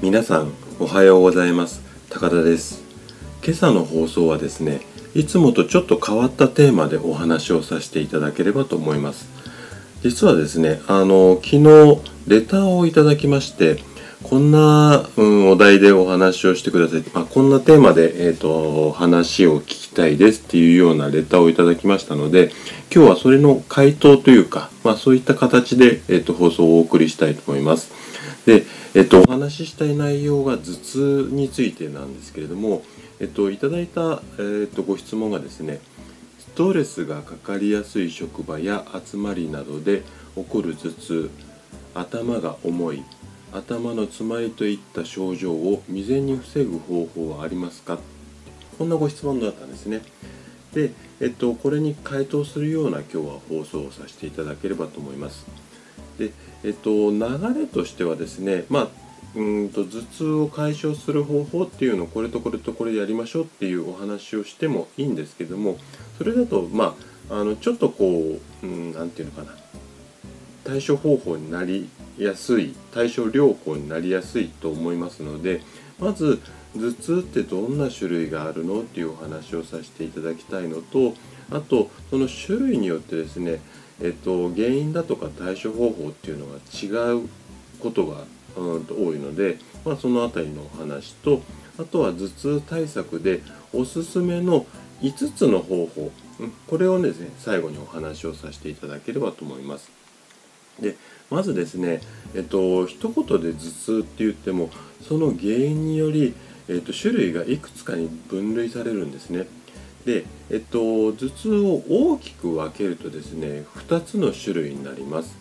皆さんおはようございます。高田です。今朝の放送はですねいつもとちょっと変わったテーマでお話をさせていただければと思います。実はですねあの昨日レターをいただきましてこんな、うん、お題でお話をしてください、まあ、こんなテーマで、えーと、話を聞きたいですっていうようなレターをいただきましたので今日はそれの回答というか、まあ、そういった形で、えーと放送をお送りしたいと思います。で、えっと、お話ししたい内容が頭痛についてなんですけれども、えっと、いただいた、えっと、ご質問がですねストレスがかかりやすい職場や集まりなどで起こる頭痛頭が重い頭の詰まりといった症状を未然に防ぐ方法はありますか？こんなご質問だったんですね。で、えっと、これに回答するような今日は放送をさせていただければと思います。で、えっと、流れとしてはですね、まあ、うんと頭痛を解消する方法っていうのをこれとこれとこれやりましょうっていうお話をしてもいいんですけどもそれだとまああのちょっとこう何、うん、て言うのかな対処方法になりやすい対処療法になりやすいと思いますのでまず頭痛ってどんな種類があるのっていうお話をさせていただきたいのとあとその種類によってですねえっと、原因だとか対処方法っていうのが違うことが、うん、と多いので、まあ、その辺りのお話とあとは頭痛対策でおすすめの5つの方法、これをですね最後にお話をさせていただければと思います。でまずですね、えっと一言で頭痛って言ってもその原因により、えっと、種類がいくつかに分類されるんですね。で、えっと、頭痛を大きく分けるとですね2つの種類になります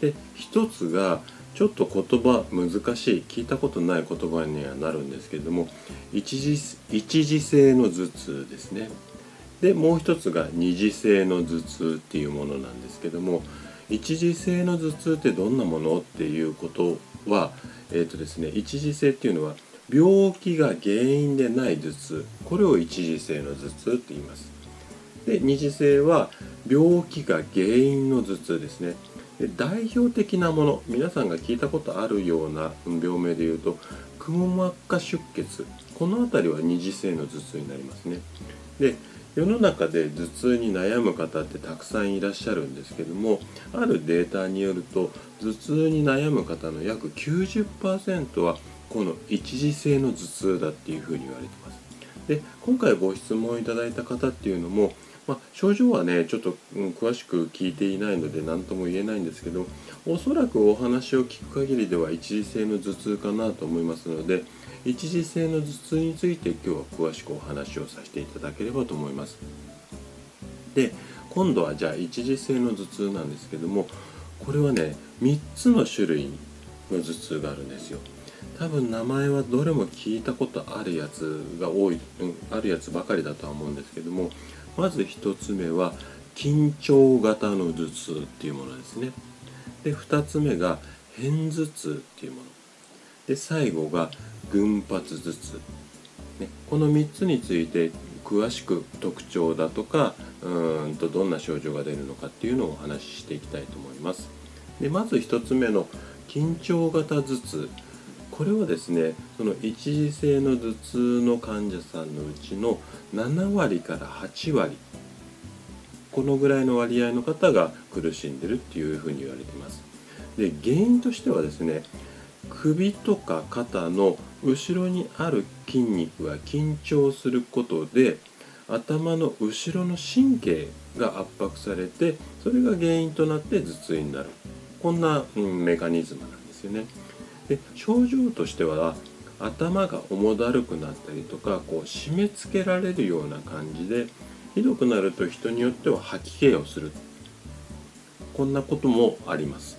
で1つがちょっと言葉難しい聞いたことない言葉にはなるんですけれども一時一時性の頭痛ですねでもう一つが二次性の頭痛っていうものなんですけども一時性の頭痛ってどんなもの？っていうことはえ、ー、とですね一時性っていうのは病気が原因でない頭痛。これを一次性の頭痛って言います。で二次性は病気が原因の頭痛ですね。で代表的なもの皆さんが聞いたことあるような病名でいうとくも膜下出血。この辺りは二次性の頭痛になりますね。で世の中で頭痛に悩む方ってたくさんいらっしゃるんですけどもあるデータによると頭痛に悩む方の約90%はこの一時性の頭痛だっていうふうに言われてます。で今回ご質問いただいた方っていうのも、まあ、症状はねちょっと、詳しく聞いていないので何とも言えないんですけどおそらくお話を聞く限りでは一時性の頭痛かなと思いますので一時性の頭痛について今日は詳しくお話をさせていただければと思います。で今度はじゃあ一時性の頭痛なんですけどもこれはね3つの種類の頭痛があるんですよ。多分名前はどれも聞いたことあるやつが多い、うん、あるやつばかりだとは思うんですけどもまず1つ目は緊張型の頭痛っていうものですね。で2つ目が片頭痛っていうもの。で最後が群発頭痛、ね、この3つについて詳しく特徴だとかうんとどんな症状が出るのかっていうのをお話ししていきたいと思います。でまず1つ目の緊張型頭痛。これはですねその一時性の頭痛の患者さんのうちの7割から8割このぐらいの割合の方が苦しんでるっていうふうに言われていますで原因としてはですね首とか肩の後ろにある筋肉が緊張することで頭の後ろの神経が圧迫されてそれが原因となって頭痛になるこんな、うん、メカニズムなんですよね。で症状としては頭が重だるくなったりとかこう締め付けられるような感じでひどくなると人によっては吐き気をする。こんなこともあります。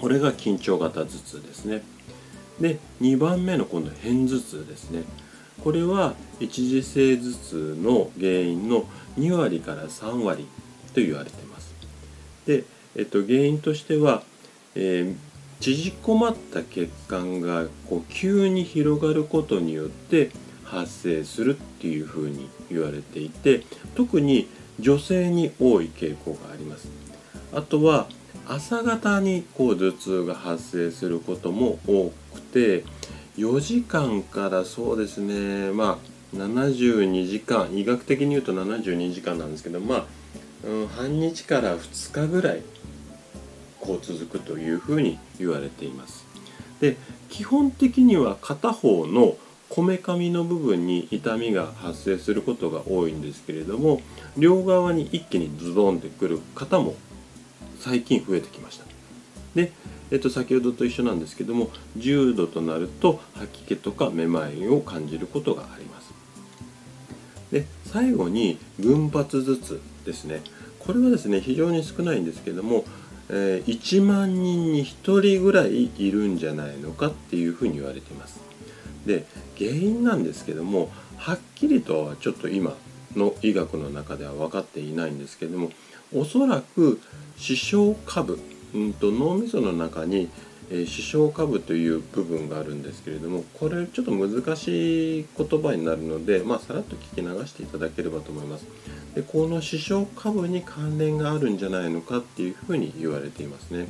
これが緊張型頭痛ですね。で2番目の今度片頭痛ですね。これは一時性頭痛の原因の2割から3割と言われています。で、えっと、原因としては、えー縮こまった血管がこう急に広がることによって発生するっていうふうに言われていて特に女性に多い傾向があります。あとは朝方にこう頭痛が発生することも多くて4時間からそうですねまあ72時間医学的に言うと72時間なんですけどまあ、うん、半日から2日ぐらいこう続くというふうに言われています。で基本的には片方のこめかみの部分に痛みが発生することが多いんですけれども両側に一気にズドンってくる方も最近増えてきました。で、えっと、先ほどと一緒なんですけども重度となると吐き気とかめまいを感じることがあります。で最後に群発頭痛ですね。これはですね非常に少ないんですけどもえー、1万人に1人ぐらいいるんじゃないのかっていうふうに言われています。で原因なんですけどもはっきりとはちょっと今の医学の中では分かっていないんですけどもおそらく視床下部、うんと、脳みその中に、え、視床下部という部分があるんですけれどもこれちょっと難しい言葉になるので、まあ、さらっと聞き流していただければと思います。でこの視床下部に関連があるんじゃないのかっていうふうに言われていますね。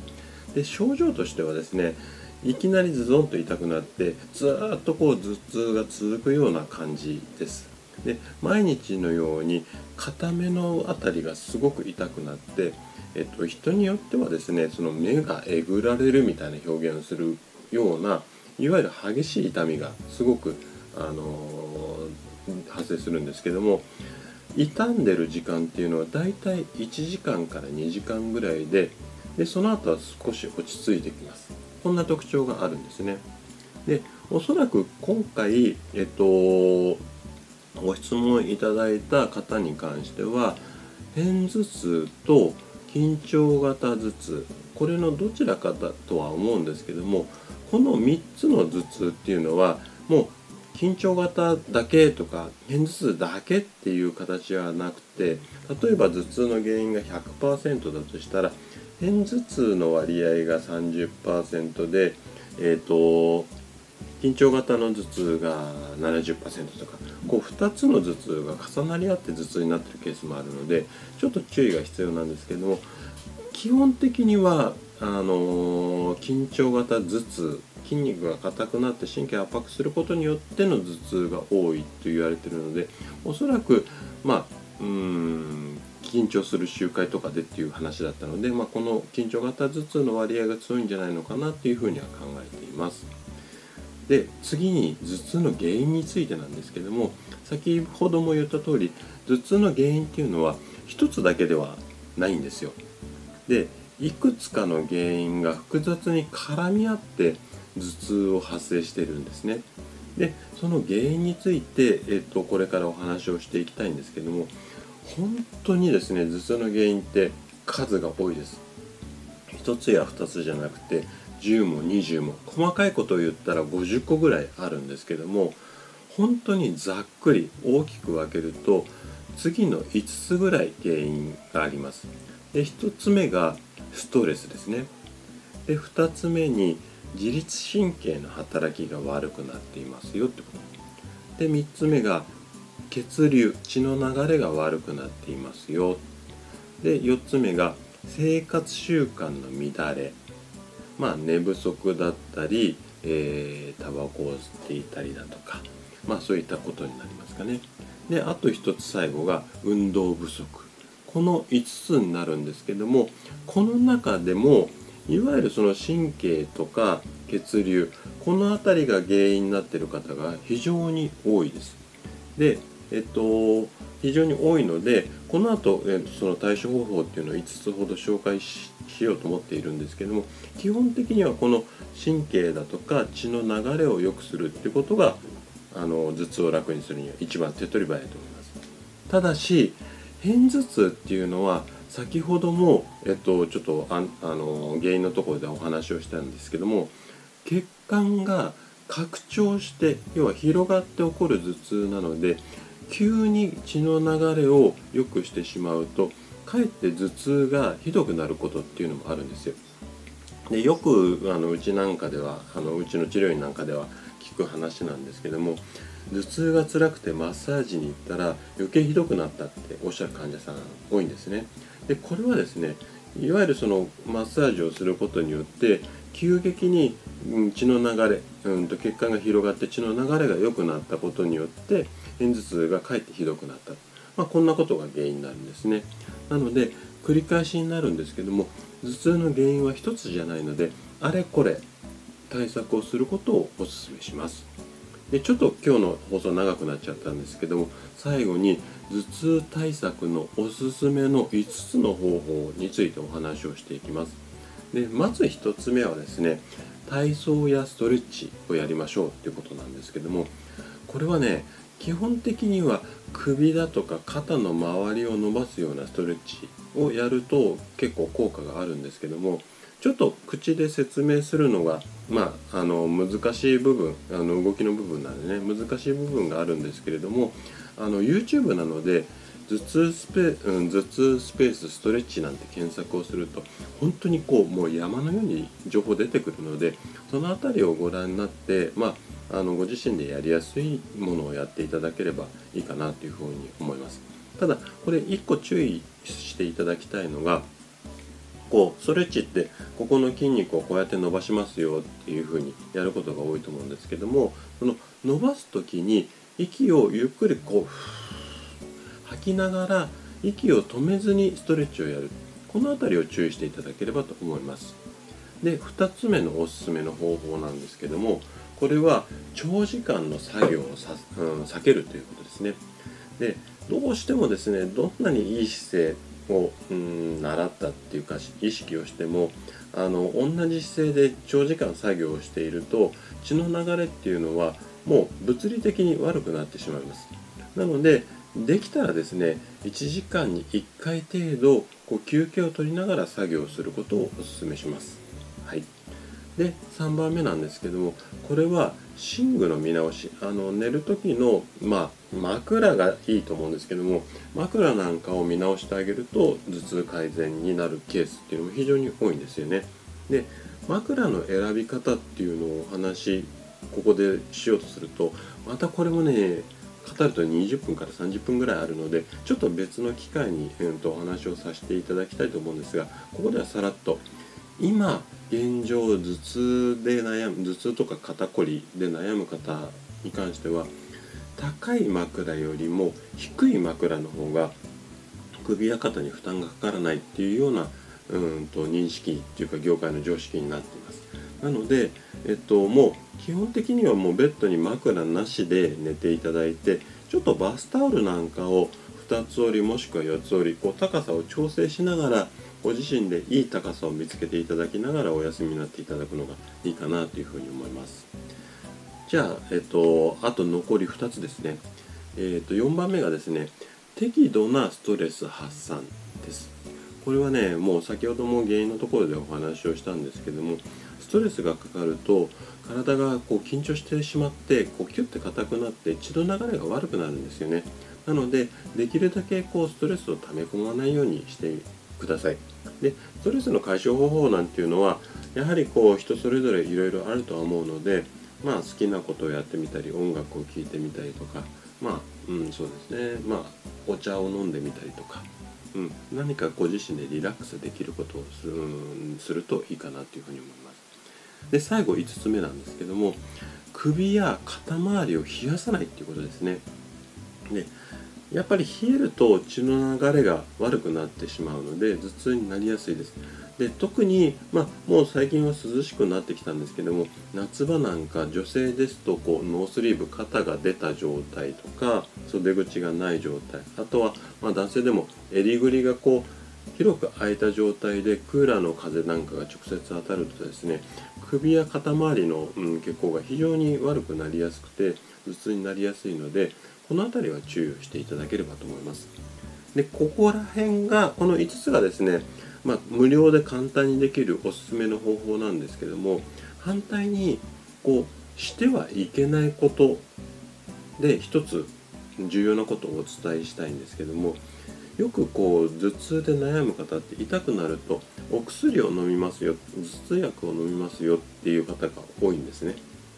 で症状としてはですねいきなりズドンと痛くなってずっとこう頭痛が続くような感じです。で毎日のように片目の辺りがすごく痛くなって、えっと、人によってはですねその目がえぐられるみたいな表現をするようないわゆる激しい痛みがすごく、あのー、発生するんですけども傷んでる時間っていうのはだいたい1時間から2時間ぐらいででその後は少し落ち着いてきます。こんな特徴があるんですね。でおそらく今回えっとご質問いただいた方に関しては片頭痛と緊張型頭痛これのどちらかだとは思うんですけどもこの3つの頭痛っていうのはもう緊張型だけとか片頭痛だけっていう形はなくて例えば頭痛の原因が100%だとしたら片頭痛の割合が30%でえっ、ー、と緊張型の頭痛が70%とかこう2つの頭痛が重なり合って頭痛になってるケースもあるのでちょっと注意が必要なんですけども基本的にはあのー、緊張型頭痛筋肉が硬くなって神経圧迫することによっての頭痛が多いと言われてるのでおそらくまあうん緊張する集会とかでっていう話だったので、まあ、この緊張型頭痛の割合が強いんじゃないのかなっていうふうには考えています。で次に頭痛の原因についてなんですけども先ほども言った通り頭痛の原因っていうのは一つだけではないんですよ。でいくつかの原因が複雑に絡み合って頭痛を発生してるんですね。でその原因について、えっと、これからお話をしていきたいんですけども本当にですね頭痛の原因って数が多いです。1つや2つじゃなくて10も20も細かいことを言ったら50個ぐらいあるんですけども本当にざっくり大きく分けると次の5つぐらい原因があります。で1つ目がストレスですね。で2つ目に自律神経の働きが悪くなっていますよってことで3つ目が血流血の流れが悪くなっていますよで4つ目が生活習慣の乱れまあ寝不足だったりえー、タバコを吸っていたりだとかまあそういったことになりますかねであと1つ最後が運動不足この5つになるんですけどもこの中でもいわゆるその神経とか血流この辺りが原因になっている方が非常に多いです。でえっと非常に多いのでこの後、えその対処方法っていうのを5つほど紹介しようと思っているんですけども基本的にはこの神経だとか血の流れを良くするっていうことがあの頭痛を楽にするには一番手っ取り早いと思います。ただし片頭痛っていうのは先ほども、えっと、ちょっとああの原因のところでお話をしたんですけども血管が拡張して要は広がって起こる頭痛なので急に血の流れを良くしてしまうとかえって頭痛がひどくなることっていうのもあるんですよ。でよくあのうちなんかではあのうちの治療院なんかでは聞く話なんですけども頭痛が辛くてマッサージに行ったら余計ひどくなったっておっしゃる患者さん多いんですね。でこれはですねいわゆるそのマッサージをすることによって急激に血の流れ、うんと血管が広がって血の流れが良くなったことによって片頭痛がかえってひどくなった、まあ、こんなことが原因になるんですね。なので繰り返しになるんですけども頭痛の原因は一つじゃないのであれこれ対策をすることをお勧めします。でちょっと今日の放送長くなっちゃったんですけども最後に頭痛対策のおすすめの5つの方法についてお話をしていきます。でまず1つ目はですね体操やストレッチをやりましょうっていうことなんですけどもこれはね基本的には首だとか肩の周りを伸ばすようなストレッチをやると結構効果があるんですけどもちょっと口で説明するのがまああの難しい部分あの動きの部分なんでね難しい部分があるんですけれどもあの YouTube なので頭痛スペ,、うん、頭痛スペースストレッチなんて検索をすると本当にこうもう山のように情報出てくるのでその辺りをご覧になってまああのご自身でやりやすいものをやっていただければいいかなというふうに思います。ただこれ1個注意していただきたいのがこうストレッチってここの筋肉をこうやって伸ばしますよっていうふうにやることが多いと思うんですけどもその伸ばす時に息をゆっくりこう吐きながら息を止めずにストレッチをやる。この辺りを注意していただければと思います。で2つ目のおすすめの方法なんですけどもこれは長時間の作業を、うん、避けるということですね。でどうしてもですねどんなにいい姿勢を、うん、習ったっていうか意識をしてもあの同じ姿勢で長時間作業をしていると血の流れっていうのはもう物理的に悪くなってしまいます。なのでできたらですね1時間に1回程度こう休憩を取りながら作業することをお勧めします。はい。で3番目なんですけどもこれは寝具の見直し。あの寝る時の、まあ、枕がいいと思うんですけども枕なんかを見直してあげると頭痛改善になるケースっていうのも非常に多いんですよね。で枕の選び方っていうのをお話ここでしようとするとまたこれもね語ると20分から30分ぐらいあるのでちょっと別の機会に、えー、とお話をさせていただきたいと思うんですがここではさらっと今現状頭痛で悩む頭痛とか肩こりで悩む方に関しては高い枕よりも低い枕の方が首や肩に負担がかからないっていうようなうんと認識っていうか業界の常識になっています。なので、えっと、もう基本的にはもうベッドに枕なしで寝ていただいてちょっとバスタオルなんかを2つ折りもしくは4つ折りこう高さを調整しながらご自身でいい高さを見つけていただきながらお休みになっていただくのがいいかなというふうに思います。じゃあ、えっと、あと残り2つですね、えっと、4番目がですね適度なストレス発散です。これはねもう先ほども原因のところでお話をしたんですけどもトレスがかかると体がこう緊張してしまってこうキュッて硬くなって血の流れが悪くなるんですよね。なのでできるだけこうストレスを溜め込まないようにしてください。でストレスの解消方法なんていうのはやはりこう人それぞれいろいろあるとは思うのでまあ好きなことをやってみたり音楽を聴いてみたりとかまあうんそうですね。まあお茶を飲んでみたりとかうん、何かご自身でリラックスできることをする,、するといいかなというふうに思います。で最後5つ目なんですけども首や肩周りを冷やさないっていうことですね。でやっぱり冷えると血の流れが悪くなってしまうので頭痛になりやすいです。で特に、まあ、もう最近は涼しくなってきたんですけども夏場なんか女性ですとこうノースリーブ肩が出た状態とか袖口がない状態あとは、まあ、男性でも襟ぐりがこう広く開いた状態でクーラーの風なんかが直接当たるとですね首や肩周りの、うん、血行が非常に悪くなりやすくて頭痛になりやすいのでこの辺りは注意をしていただければと思います。でここら辺がこの5つがですね、まあ、無料で簡単にできるおすすめの方法なんですけども反対にこうしてはいけないことで一つ重要なことをお伝えしたいんですけどもよくこう頭痛で悩む方って痛くなるとお薬を飲みますよ頭痛薬を飲みますよっていう方が多いんですね。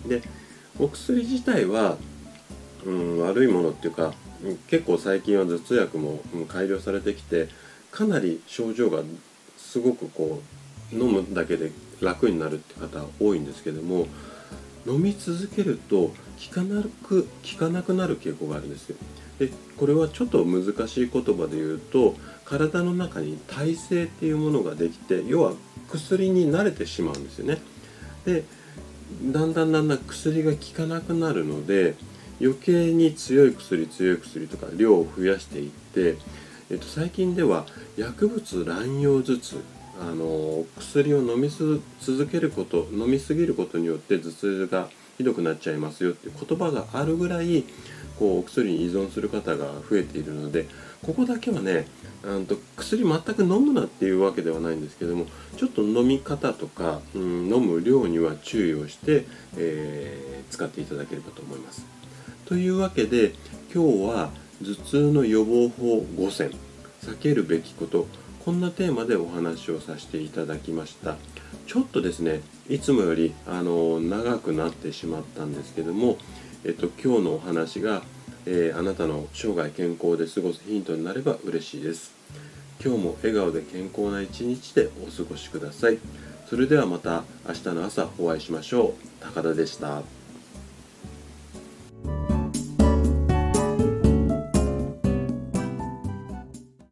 でお薬自体は、うん、悪いものっていうか結構最近は頭痛薬も改良されてきてかなり症状がすごくこう飲むだけで楽になるって方多いんですけども飲み続けると効かなく効かなくなる傾向があるんですよ。でこれはちょっと難しい言葉で言うと体の中に耐性っていうものができて要は薬に慣れてしまうんですよね。でだんだんだんだん薬が効かなくなるので余計に強い薬強い薬とか量を増やしていって、えっと、最近では薬物乱用頭痛あの薬を飲み続けること飲みすぎることによって頭痛がひどくなっちゃいますよっていう言葉があるぐらいこうお薬に依存する方が増えているのでここだけはねあと薬全く飲むなっていうわけではないんですけどもちょっと飲み方とか、うん、飲む量には注意をして、えー、使っていただければと思います。というわけで今日は頭痛の予防法5選避けるべきことこんなテーマでお話をさせていただきましたちょっとですねいつもよりあの長くなってしまったんですけども、えっと、今日のお話がえー、あなたの生涯健康で過ごすヒントになれば嬉しいです。今日も笑顔で健康な一日でお過ごしください。それではまた明日の朝お会いしましょう。高田でした。